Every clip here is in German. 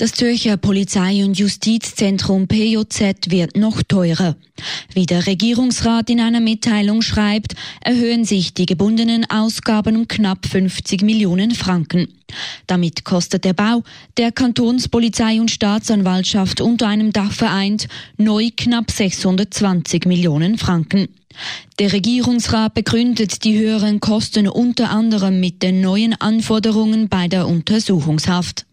Das Zürcher Polizei- und Justizzentrum PJZ wird noch teurer. Wie der Regierungsrat in einer Mitteilung schreibt, erhöhen sich die gebundenen Ausgaben um knapp 50 Millionen Franken. Damit kostet der Bau der Kantonspolizei und Staatsanwaltschaft unter einem Dach vereint neu knapp 620 Millionen Franken. Der Regierungsrat begründet die höheren Kosten unter anderem mit den neuen Anforderungen bei der Untersuchungshaft.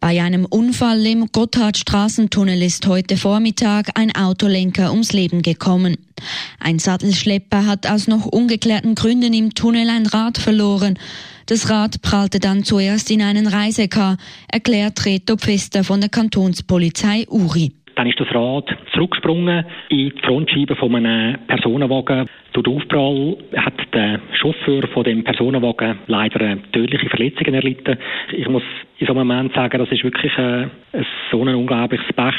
Bei einem Unfall im Gotthardstraßentunnel ist heute Vormittag ein Autolenker ums Leben gekommen. Ein Sattelschlepper hat aus noch ungeklärten Gründen im Tunnel ein Rad verloren. Das Rad prallte dann zuerst in einen Reisekar, erklärt Reto Pfister von der Kantonspolizei Uri. Dann ist das Rad zurückgesprungen in die Frontscheibe von einem Personenwagen. Durch den Aufprall hat der Chauffeur von dem Personenwagen leider tödliche Verletzungen erlitten. Ich muss in so einem Moment sagen, das ist wirklich äh, so ein unglaubliches Pech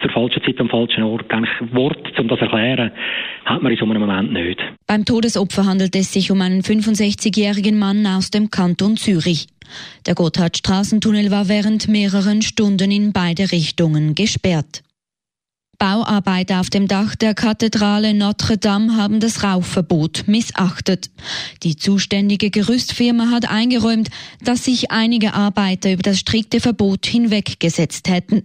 zur falschen Zeit am falschen Ort. Eigentlich Wort, um das zu erklären, hat man in so einem Moment nicht. Beim Todesopfer handelt es sich um einen 65-jährigen Mann aus dem Kanton Zürich. Der Gotthardstraßentunnel war während mehreren Stunden in beide Richtungen gesperrt. Bauarbeiter auf dem Dach der Kathedrale Notre Dame haben das Rauchverbot missachtet. Die zuständige Gerüstfirma hat eingeräumt, dass sich einige Arbeiter über das strikte Verbot hinweggesetzt hätten.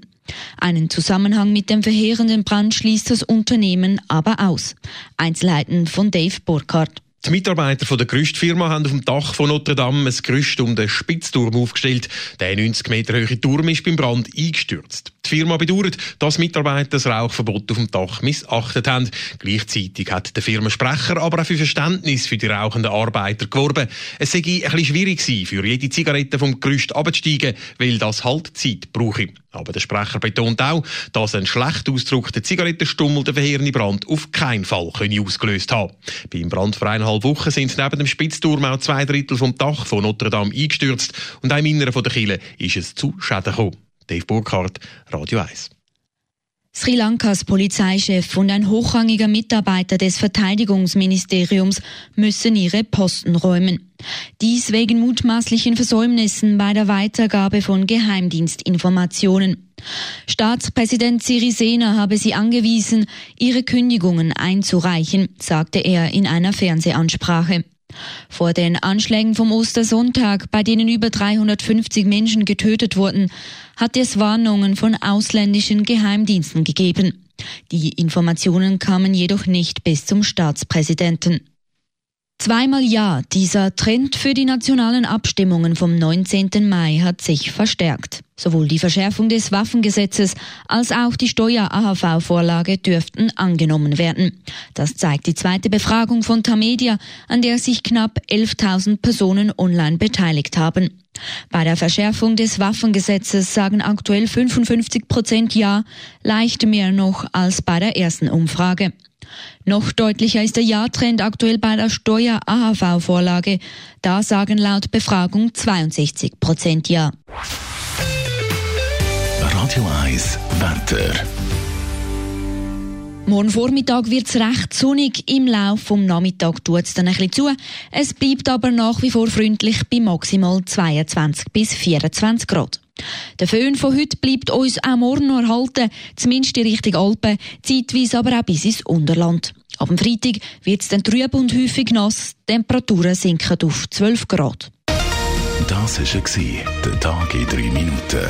Einen Zusammenhang mit dem verheerenden Brand schließt das Unternehmen aber aus. Einzelheiten von Dave Burkhardt. Die Mitarbeiter von der Gerüstfirma haben auf dem Dach von Notre Dame ein Gerüst um den Spitzturm aufgestellt. Der 90 Meter hohe Turm ist beim Brand eingestürzt. Die Firma bedauert, dass Mitarbeiter das Rauchverbot auf dem Dach missachtet haben. Gleichzeitig hat der Firmensprecher aber auch für Verständnis für die rauchenden Arbeiter geworben. Es sei ein bisschen schwierig gewesen, für jede Zigarette vom Gerüst abzusteigen, weil das halt Zeit brauche. Aber der Sprecher betont auch, dass ein schlecht ausgedruckter Zigarettenstummel den verheerenden Brand auf keinen Fall ausgelöst haben Beim Brand vor eineinhalb Wochen sind neben dem Spitzturm auch zwei Drittel vom Dach von Notre Dame eingestürzt und einem Inneren von der Kille ist es zu Schäden gekommen. Dave Burkhardt, Radio 1. Sri Lankas Polizeichef und ein hochrangiger Mitarbeiter des Verteidigungsministeriums müssen ihre Posten räumen. Dies wegen mutmaßlichen Versäumnissen bei der Weitergabe von Geheimdienstinformationen. Staatspräsident Sirisena habe sie angewiesen, ihre Kündigungen einzureichen, sagte er in einer Fernsehansprache. Vor den Anschlägen vom Ostersonntag, bei denen über 350 Menschen getötet wurden, hat es Warnungen von ausländischen Geheimdiensten gegeben. Die Informationen kamen jedoch nicht bis zum Staatspräsidenten. Zweimal ja, dieser Trend für die nationalen Abstimmungen vom 19. Mai hat sich verstärkt. Sowohl die Verschärfung des Waffengesetzes als auch die Steuer-AHV-Vorlage dürften angenommen werden. Das zeigt die zweite Befragung von Tamedia, an der sich knapp 11.000 Personen online beteiligt haben. Bei der Verschärfung des Waffengesetzes sagen aktuell 55 Prozent Ja, leicht mehr noch als bei der ersten Umfrage. Noch deutlicher ist der Ja-Trend aktuell bei der Steuer-AHV-Vorlage. Da sagen laut Befragung 62 Prozent Ja. Radio 1 Wetter. Morgen Vormittag wird es recht sonnig. Im Laufe vom Nachmittag tut es dann ein bisschen zu. Es bleibt aber nach wie vor freundlich bei maximal 22 bis 24 Grad. Der Föhn von heute bleibt uns auch morgen noch erhalten, zumindest in Richtung Alpen, zeitweise aber auch bis ins Unterland. Ab dem Freitag wird es dann trüb und häufig nass, die Temperaturen sinken auf 12 Grad. Das war der Tag in 3 Minuten.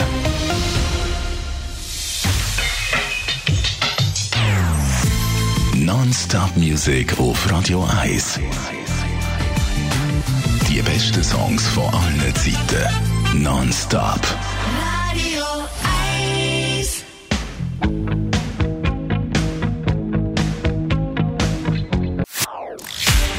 Non-Stop Music auf Radio 1. Die besten Songs von allen Zeiten. Non-Stop.